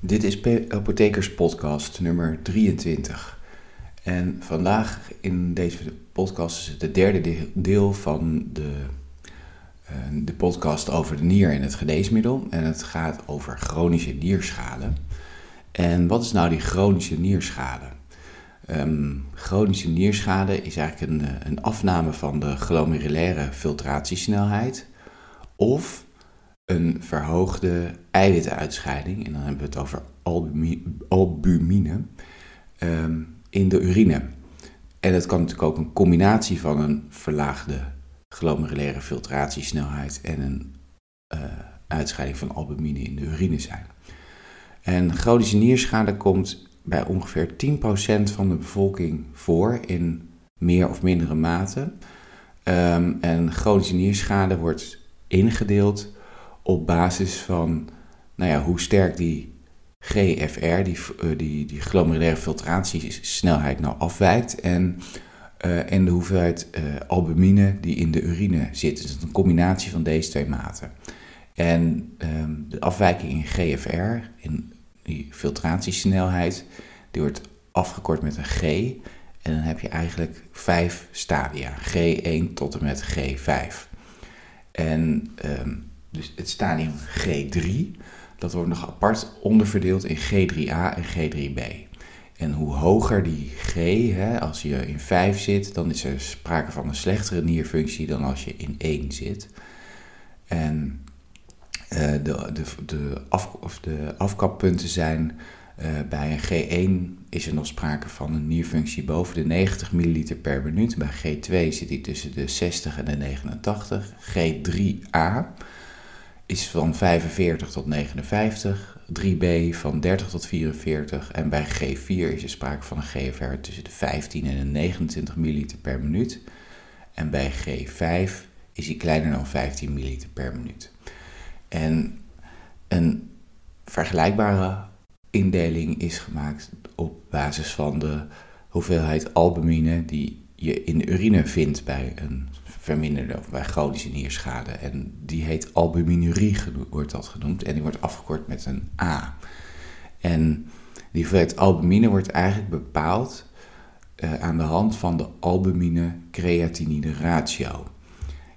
Dit is Apothekers Podcast nummer 23. En vandaag in deze podcast is het de derde deel van de, uh, de podcast over de nier en het geneesmiddel. En het gaat over chronische nierschade. En wat is nou die chronische nierschade? Um, chronische nierschade is eigenlijk een, eh, een afname van de glomerulaire filtratiesnelheid of een verhoogde eiwittenuitscheiding, en dan hebben we het over albumine, um, in de urine. En dat kan natuurlijk ook een combinatie van een verlaagde glomerulaire filtratiesnelheid en een uh, uitscheiding van albumine in de urine zijn. En chronische nierschade komt bij ongeveer 10% van de bevolking voor in meer of mindere mate. Um, en chronische nierschade wordt ingedeeld op basis van nou ja, hoe sterk die GFR, die, uh, die, die glomerulaire filtratiesnelheid, nou afwijkt. En, uh, en de hoeveelheid uh, albumine die in de urine zit. Dus een combinatie van deze twee maten. En um, de afwijking in GFR, in die filtratiesnelheid, die wordt afgekort met een G. En dan heb je eigenlijk vijf stadia, G1 tot en met G5. En um, dus het stadium G3, dat wordt nog apart onderverdeeld in G3A en G3B. En hoe hoger die G, hè, als je in 5 zit, dan is er sprake van een slechtere nierfunctie dan als je in 1 zit. En uh, de, de, de, af, of de afkappunten zijn uh, bij een G1 is er nog sprake van een nierfunctie boven de 90 ml per minuut. Bij G2 zit die tussen de 60 en de 89. G3A is van 45 tot 59, 3B van 30 tot 44 en bij G4 is er sprake van een GFR tussen de 15 en de 29 ml per minuut. En bij G5 is die kleiner dan 15 ml per minuut. En een vergelijkbare indeling is gemaakt op basis van de hoeveelheid albumine die je in de urine vindt bij een verminderde of bij chronische nierschade. En die heet albuminurie, wordt dat genoemd. En die wordt afgekort met een A. En die hoeveelheid albumine wordt eigenlijk bepaald uh, aan de hand van de albumine-creatinine ratio.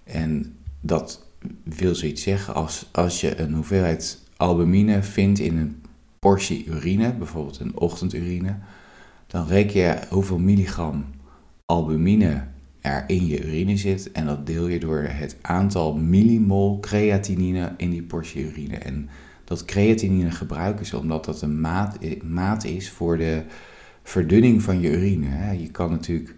En dat wil zoiets zeggen als als je een hoeveelheid albumine vindt in een portie urine, bijvoorbeeld een ochtendurine, dan reken je hoeveel milligram albumine er in je urine zit en dat deel je door het aantal millimol creatinine in die portie urine. En dat creatinine gebruiken ze omdat dat een maat, maat is voor de verdunning van je urine. Je kan natuurlijk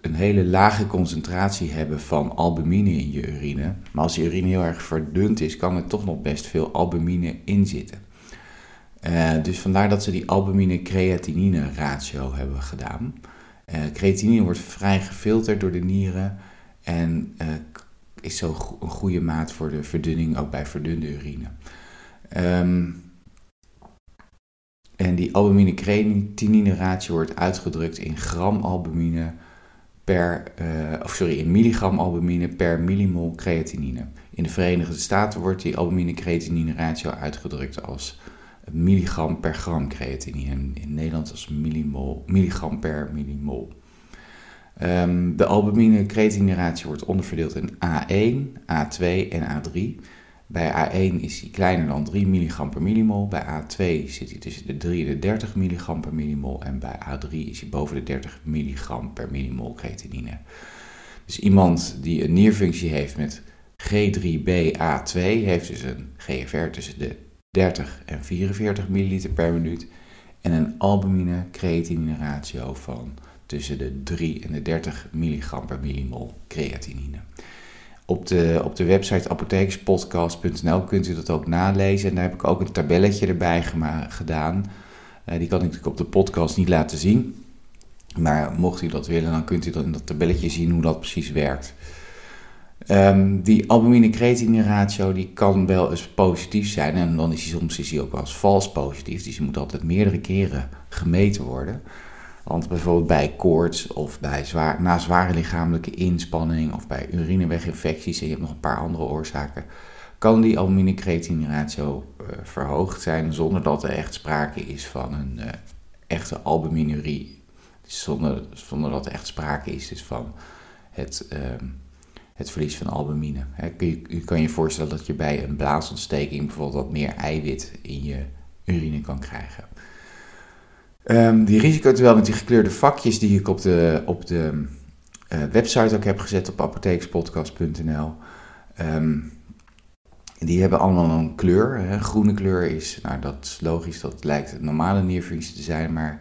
een hele lage concentratie hebben van albumine in je urine, maar als je urine heel erg verdund is, kan er toch nog best veel albumine in zitten. Uh, dus vandaar dat ze die albumine-creatinine ratio hebben gedaan. Uh, creatinine wordt vrij gefilterd door de nieren en uh, is zo een goede maat voor de verdunning, ook bij verdunde urine. Um, en die albumine-creatinine ratio wordt uitgedrukt in gram albumine per, uh, of sorry, in milligram albumine per millimol creatinine. In de Verenigde Staten wordt die albumine-creatinine ratio uitgedrukt als milligram per gram creatinine. In Nederland als millimol, milligram per millimol. Um, de albumine-creatinine ratio wordt onderverdeeld in A1, A2 en A3. Bij A1 is die kleiner dan 3 mg per millimol. Bij A2 zit hij tussen de 3 en de 30 mg per millimol. En bij A3 is hij boven de 30 mg per millimol creatinine. Dus iemand die een nierfunctie heeft met G3BA2 heeft dus een GFR tussen de 30 en 44 ml per minuut. En een albumine-creatinine ratio van tussen de 3 en de 30 mg per millimol creatinine. Op de, op de website apothekerspodcast.nl kunt u dat ook nalezen. En daar heb ik ook een tabelletje erbij gedaan. Uh, die kan ik natuurlijk op de podcast niet laten zien. Maar mocht u dat willen, dan kunt u dat in dat tabelletje zien hoe dat precies werkt. Um, die albumine-creatinine ratio die kan wel eens positief zijn en dan is die soms is die ook wel eens vals positief. Dus die moet altijd meerdere keren gemeten worden. Want bijvoorbeeld bij koorts of bij zwaar, na zware lichamelijke inspanning of bij urineweginfecties en je hebt nog een paar andere oorzaken, kan die albumine-creatine-ratio uh, verhoogd zijn zonder dat er echt sprake is van een uh, echte albuminurie. Dus zonder, zonder dat er echt sprake is dus van het, uh, het verlies van albumine. Je, je, kan je voorstellen dat je bij een blaasontsteking bijvoorbeeld wat meer eiwit in je urine kan krijgen. Um, die risicotabel met die gekleurde vakjes die ik op de, op de uh, website ook heb gezet op apotheekspodcast.nl. Um, die hebben allemaal een kleur. Hè. Groene kleur is, nou dat is logisch, dat lijkt een normale nierfunctie te zijn, maar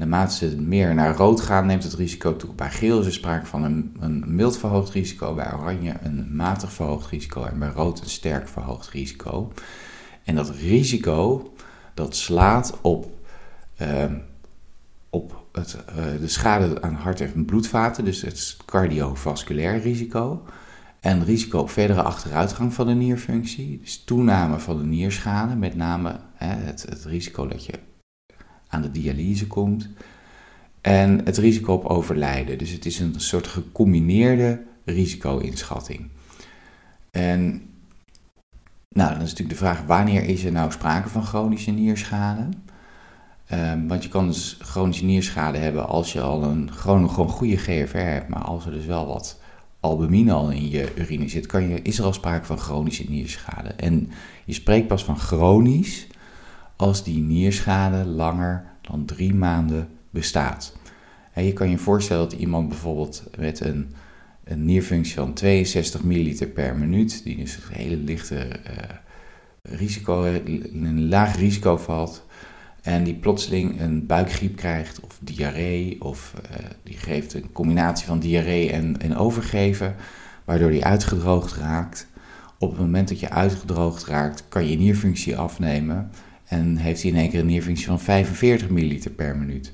naarmate ze meer naar rood gaan, neemt het risico toe. Bij geel is er sprake van een, een mild verhoogd risico, bij oranje een matig verhoogd risico en bij rood een sterk verhoogd risico. En dat risico, dat slaat op, uh, op het, uh, de schade aan hart- en bloedvaten, dus het cardiovasculair risico. En risico op verdere achteruitgang van de nierfunctie, dus toename van de nierschade, met name hè, het, het risico dat je aan de dialyse komt. En het risico op overlijden. Dus het is een soort gecombineerde risico-inschatting. En nou, dan is natuurlijk de vraag: wanneer is er nou sprake van chronische nierschade? Um, want je kan dus chronische nierschade hebben als je al een gewoon, gewoon goede GFR hebt, maar als er dus wel wat albumine al in je urine zit, kan je, is er al sprake van chronische nierschade. En je spreekt pas van chronisch als die nierschade langer dan drie maanden bestaat. En je kan je voorstellen dat iemand bijvoorbeeld met een, een nierfunctie van 62 milliliter per minuut, die dus een hele lichte uh, risico, een laag risico valt, en die plotseling een buikgriep krijgt of diarree, of uh, die geeft een combinatie van diarree en, en overgeven, waardoor die uitgedroogd raakt. Op het moment dat je uitgedroogd raakt, kan je nierfunctie afnemen en heeft hij in één keer een nierfunctie van 45 milliliter per minuut.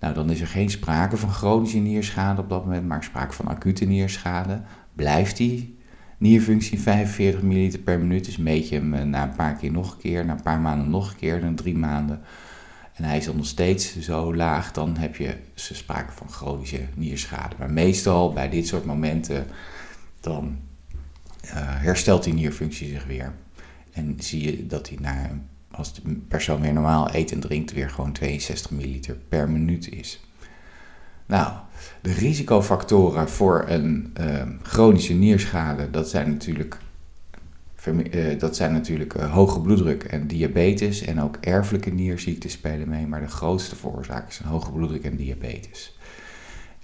Nou, dan is er geen sprake van chronische nierschade op dat moment, maar sprake van acute nierschade. Blijft die nierfunctie 45 milliliter per minuut, dus meet je hem eh, na een paar keer nog een keer, na een paar maanden nog een keer, dan drie maanden. En hij is dan nog steeds zo laag, dan heb je sprake van chronische nierschade. Maar meestal bij dit soort momenten, dan uh, herstelt die nierfunctie zich weer. En zie je dat hij na een als de persoon weer normaal eet en drinkt, weer gewoon 62 milliliter per minuut is. Nou, de risicofactoren voor een uh, chronische nierschade, dat zijn natuurlijk, uh, dat zijn natuurlijk uh, hoge bloeddruk en diabetes en ook erfelijke nierziekten spelen mee, maar de grootste veroorzaak een hoge bloeddruk en diabetes.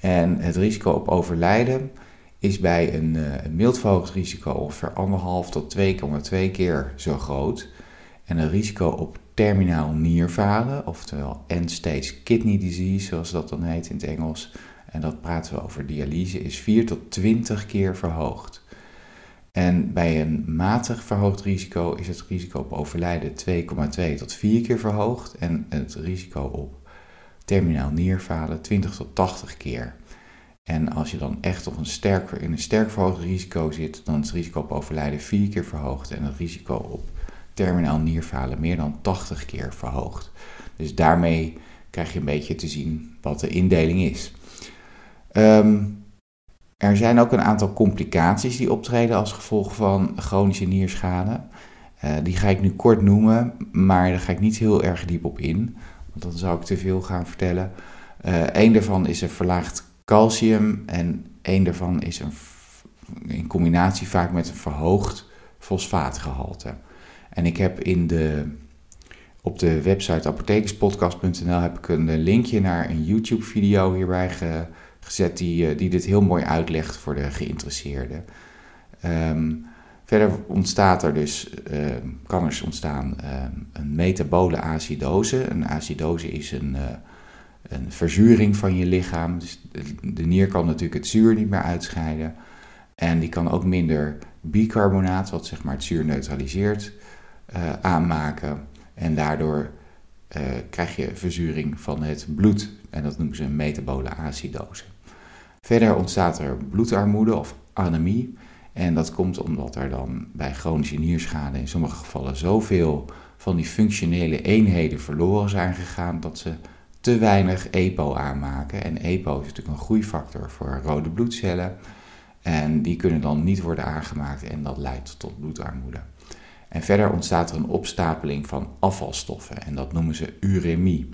En het risico op overlijden is bij een, een mild verhoogd risico ongeveer 1,5 tot 2,2 keer zo groot en een risico op terminaal nierfalen, oftewel end-stage kidney disease, zoals dat dan heet in het Engels, en dat praten we over dialyse, is 4 tot 20 keer verhoogd. En bij een matig verhoogd risico is het risico op overlijden 2,2 tot 4 keer verhoogd en het risico op terminaal nierfalen 20 tot 80 keer. En als je dan echt op een sterk, in een sterk verhoogd risico zit, dan is het risico op overlijden 4 keer verhoogd en het risico op terminaal nierfalen meer dan 80 keer verhoogd. Dus daarmee krijg je een beetje te zien wat de indeling is. Um, er zijn ook een aantal complicaties die optreden als gevolg van chronische nierschade. Uh, die ga ik nu kort noemen, maar daar ga ik niet heel erg diep op in, want dan zou ik te veel gaan vertellen. Uh, een daarvan is een verlaagd calcium en een daarvan is een, in combinatie vaak met een verhoogd fosfaatgehalte. En ik heb in de, op de website apothekerspodcast.nl heb ik een linkje naar een YouTube video hierbij gezet die, eh, die dit heel mooi uitlegt voor de geïnteresseerden. Um, verder ontstaat er dus, uh, kan er ontstaan uh, een metabole acidose. Een acidose is een, uh, een verzuring van je lichaam. Dus de nier kan natuurlijk het zuur niet meer uitscheiden. En die kan ook minder bicarbonaat, wat zeg maar het zuur neutraliseert, uh, aanmaken. En daardoor uh, krijg je verzuring van het bloed. En dat noemen ze metabole acidose. Verder ontstaat er bloedarmoede of anemie. En dat komt omdat er dan bij chronische nierschade in sommige gevallen zoveel van die functionele eenheden verloren zijn gegaan dat ze te weinig EPO aanmaken. En EPO is natuurlijk een groeifactor voor rode bloedcellen. En die kunnen dan niet worden aangemaakt en dat leidt tot bloedarmoede. En verder ontstaat er een opstapeling van afvalstoffen en dat noemen ze uremie.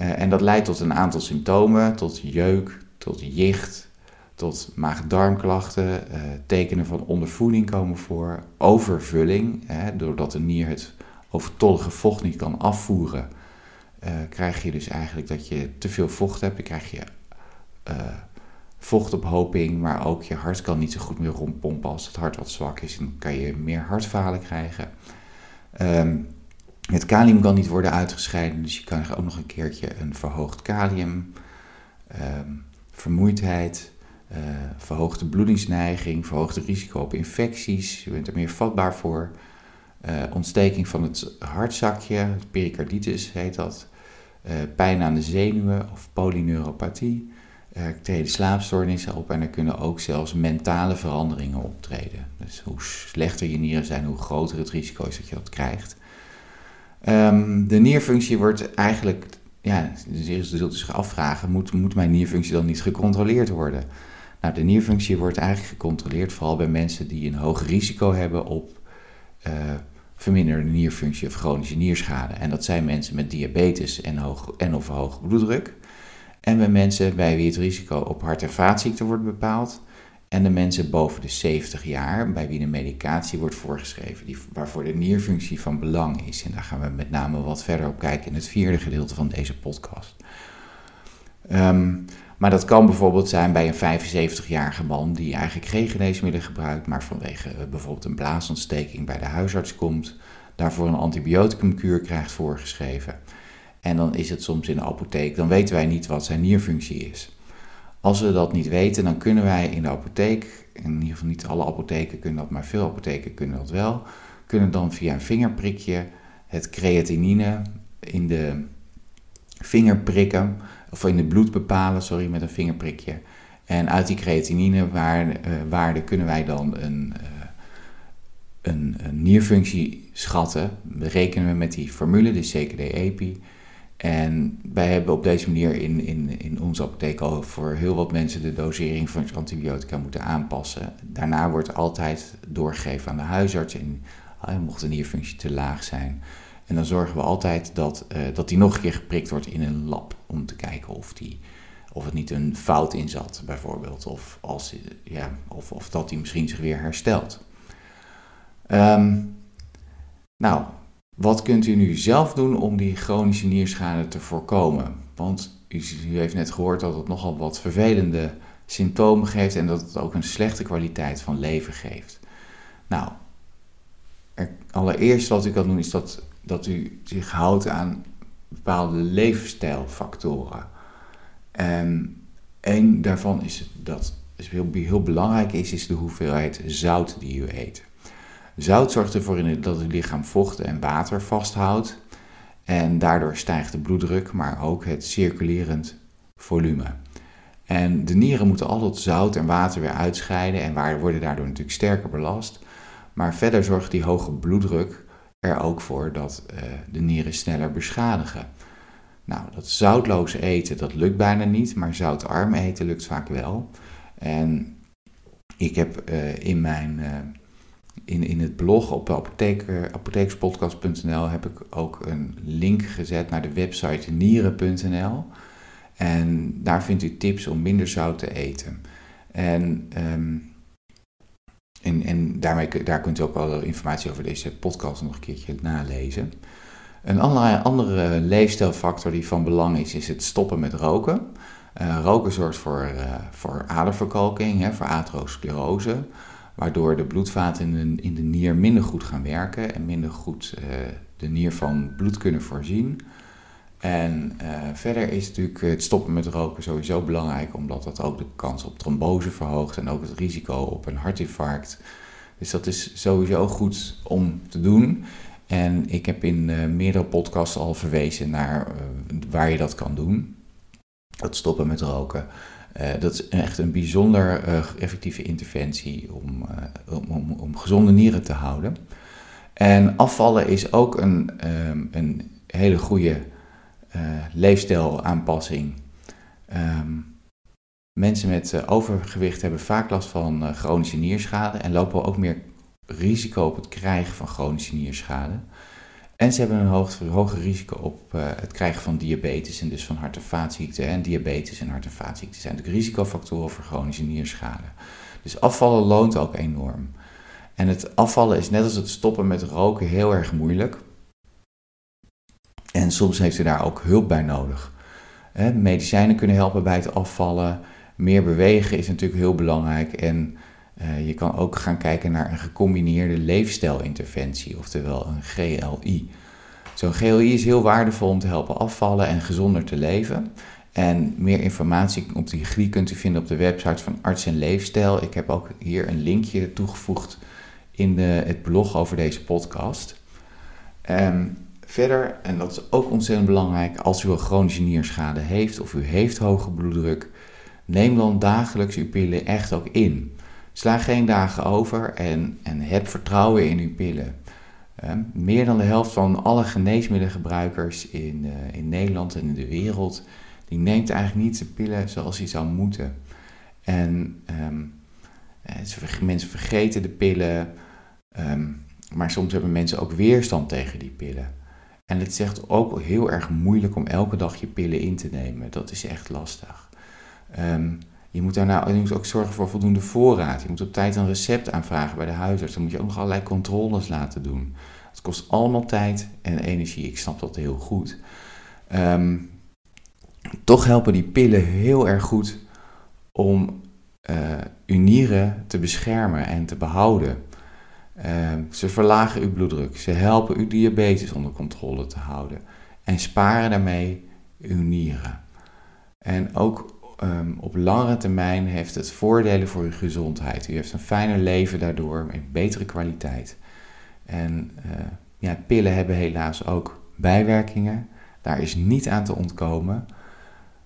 Uh, en dat leidt tot een aantal symptomen, tot jeuk, tot jicht, tot maag-darmklachten, uh, tekenen van ondervoeding komen voor, overvulling, doordat de nier het overtollige vocht niet kan afvoeren, uh, krijg je dus eigenlijk dat je te veel vocht hebt, dan krijg je vochtophoping, maar ook je hart kan niet zo goed meer rondpompen als het hart wat zwak is. Dan kan je meer hartfalen krijgen. Um, het kalium kan niet worden uitgescheiden, dus je kan ook nog een keertje een verhoogd kalium, um, vermoeidheid, uh, verhoogde bloedingsneiging, verhoogde risico op infecties. Je bent er meer vatbaar voor. Uh, ontsteking van het hartzakje, pericarditis heet dat. Uh, pijn aan de zenuwen of polyneuropathie. Er treden slaapstoornissen op en er kunnen ook zelfs mentale veranderingen optreden. Dus hoe slechter je nieren zijn, hoe groter het risico is dat je dat krijgt. Um, de nierfunctie wordt eigenlijk, ja, je zult zich afvragen, moet, moet mijn nierfunctie dan niet gecontroleerd worden? Nou, de nierfunctie wordt eigenlijk gecontroleerd vooral bij mensen die een hoog risico hebben op uh, verminderde nierfunctie of chronische nierschade. En dat zijn mensen met diabetes en, hoog, en of hoge bloeddruk. En bij mensen bij wie het risico op hart- en vaatziekten wordt bepaald. En de mensen boven de 70 jaar, bij wie de medicatie wordt voorgeschreven, die, waarvoor de nierfunctie van belang is. En daar gaan we met name wat verder op kijken in het vierde gedeelte van deze podcast. Um, maar dat kan bijvoorbeeld zijn bij een 75-jarige man die eigenlijk geen geneesmiddelen gebruikt, maar vanwege uh, bijvoorbeeld een blaasontsteking bij de huisarts komt, daarvoor een antibioticumkuur krijgt voorgeschreven. En dan is het soms in de apotheek, dan weten wij niet wat zijn nierfunctie is. Als we dat niet weten, dan kunnen wij in de apotheek, in ieder geval niet alle apotheken kunnen dat, maar veel apotheken kunnen dat wel, kunnen dan via een vingerprikje het creatinine in de vinger prikken, of in het bloed bepalen, sorry, met een vingerprikje. En uit die creatinine-waarde uh, kunnen wij dan een, uh, een, nierfunctie schatten. Berekenen we met die formule, de CKD-EPI. En wij hebben op deze manier in, in, in onze apotheek al voor heel wat mensen de dosering van antibiotica moeten aanpassen. Daarna wordt altijd doorgegeven aan de huisarts en uh, mocht de nierfunctie te laag zijn. En dan zorgen we altijd dat, uh, dat die nog een keer geprikt wordt in een lab om te kijken of, die, of het niet een fout in zat, bijvoorbeeld. Of, als, ja, of, of dat die misschien zich weer herstelt. Um, nou, wat kunt u nu zelf doen om die chronische nierschade te voorkomen? Want u, heeft net gehoord dat het nogal wat vervelende symptomen geeft en dat het ook een slechte kwaliteit van leven geeft. Nou, er, allereerst wat u kan doen is dat, dat u zich houdt aan bepaalde levensstijlfactoren. En een daarvan is dat is heel, heel belangrijk is, is de hoeveelheid zout die u eet. Zout zorgt ervoor dat het lichaam vocht en water vasthoudt. En daardoor stijgt de bloeddruk, maar ook het circulerend volume. En de nieren moeten al dat zout en water weer uitscheiden en worden daardoor natuurlijk sterker belast. Maar verder zorgt die hoge bloeddruk er ook voor dat uh, de nieren sneller beschadigen. Nou, dat zoutloos eten, dat lukt bijna niet, maar zoutarm eten lukt vaak wel. En ik heb uh, in mijn uh, in, in het blog op apotheek, apotheekspodcast.nl heb ik ook een link gezet naar de website nieren.nl. En daar vindt u tips om minder zout te eten. En, um, en, en daarmee, daar kunt u ook alle informatie over deze podcast nog een keertje nalezen. Een andere, andere leefstijlfactor die van belang is, is het stoppen met roken. Uh, roken zorgt voor, uh, voor aderverkalking, hè, voor atherosclerose waardoor de bloedvaten in de, in de nier minder goed gaan werken en minder goed uh, de nier van bloed kunnen voorzien. En uh, verder is natuurlijk het stoppen met roken sowieso belangrijk, omdat dat ook de kans op trombose verhoogt en ook het risico op een hartinfarct. Dus dat is sowieso goed om te doen. En ik heb in uh, meerdere podcasts al verwezen naar waar je dat kan doen. Het stoppen met roken. Uh, dat is echt een bijzonder uh, effectieve interventie om, uh, om, om, om, gezonde nieren te houden. En afvallen is ook een, um, een hele goede leefstijlaanpassing. Um, mensen met overgewicht hebben vaak last van chronische nierschade en lopen ook meer risico op het krijgen van chronische nierschade. En ze hebben een hoog, hoger risico op uh, het krijgen van diabetes en dus van hart- en vaatziekten. En diabetes en hart- en vaatziekten zijn natuurlijk risicofactoren voor chronische nierschade. Dus afvallen loont ook enorm. En het afvallen is net als het stoppen met roken heel erg moeilijk. En soms heeft u daar ook hulp bij nodig. medicijnen kunnen helpen bij het afvallen. Meer bewegen is natuurlijk heel belangrijk. En uh, je kan ook gaan kijken naar een gecombineerde leefstijlinterventie, oftewel een GLI. Zo'n GLI is heel waardevol om te helpen afvallen en gezonder te leven. En meer informatie op die GLI kunt u vinden op de website van Arts en Leefstijl. Ik heb ook hier een linkje toegevoegd in de, het blog over deze podcast. Um, verder, en dat is ook ontzettend belangrijk, als u een chronische nierschade heeft of u heeft hoge bloeddruk, neem dan dagelijks uw pillen echt ook in. Sla geen dagen over en, en heb vertrouwen in uw pillen. meer dan de helft van alle geneesmiddelengebruikers in, uh, in Nederland en in de wereld, die neemt eigenlijk niet de pillen zoals hij zou moeten. En um, mensen vergeten de pillen, um, maar soms hebben mensen ook weerstand tegen die pillen. En het is echt ook heel erg moeilijk om elke dag je pillen in te nemen. Dat is echt lastig. Um, je moet daarna je moet ook zorgen voor voldoende voorraad. Je moet op tijd een recept aanvragen bij de huisarts. Dan moet je ook nog allerlei controles laten doen. Het kost allemaal tijd en energie. Ik snap dat heel goed. Um, toch helpen die pillen heel erg goed om uh, uw nieren te beschermen en te behouden. Uh, ze verlagen uw bloeddruk. Ze helpen uw diabetes onder controle te houden. En sparen daarmee uw nieren. En ook um, op langere termijn heeft het voordelen voor uw gezondheid. U heeft een fijner leven daardoor, een betere kwaliteit. En uh, ja, pillen hebben helaas ook bijwerkingen. Daar is niet aan te ontkomen.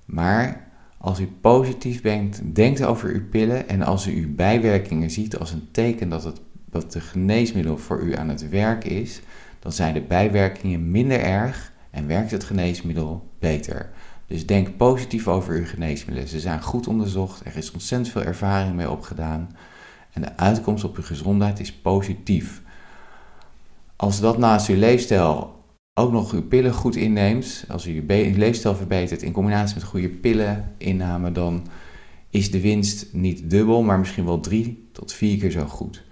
Maar als u positief bent, denkt over uw pillen en als u uw bijwerkingen ziet als een teken dat, het, dat de geneesmiddel voor u aan het werk is, dan zijn de bijwerkingen minder erg en werkt het geneesmiddel beter. Dus denk positief over uw geneesmiddelen. Ze zijn goed onderzocht, er is ontzettend veel ervaring mee opgedaan en de uitkomst op uw gezondheid is positief. Als dat naast uw leefstijl ook nog uw pillen goed inneemt, als u uw leefstijl verbetert in combinatie met goede pilleninname, dan is de winst niet dubbel, maar misschien wel drie tot vier keer zo goed.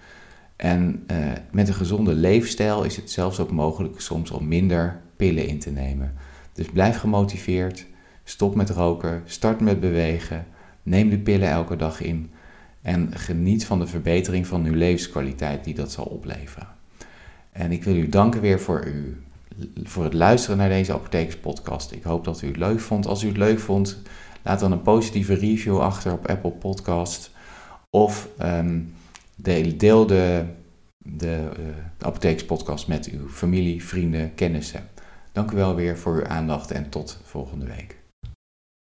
En uh, met een gezonde leefstijl is het zelfs ook mogelijk soms om minder pillen in te nemen. Dus blijf gemotiveerd, stop met roken, start met bewegen, neem de pillen elke dag in en geniet van de verbetering van uw levenskwaliteit die dat zal opleveren. En ik wil u danken weer voor uw voor het luisteren naar deze apothekerspodcast. Ik hoop dat u het leuk vond. Als u het leuk vond, laat dan een positieve review achter op Apple Podcast. Of um, deel de, de, uh, de apothekerspodcast met uw familie, vrienden, kennissen. Dank u wel weer voor uw aandacht en tot volgende week.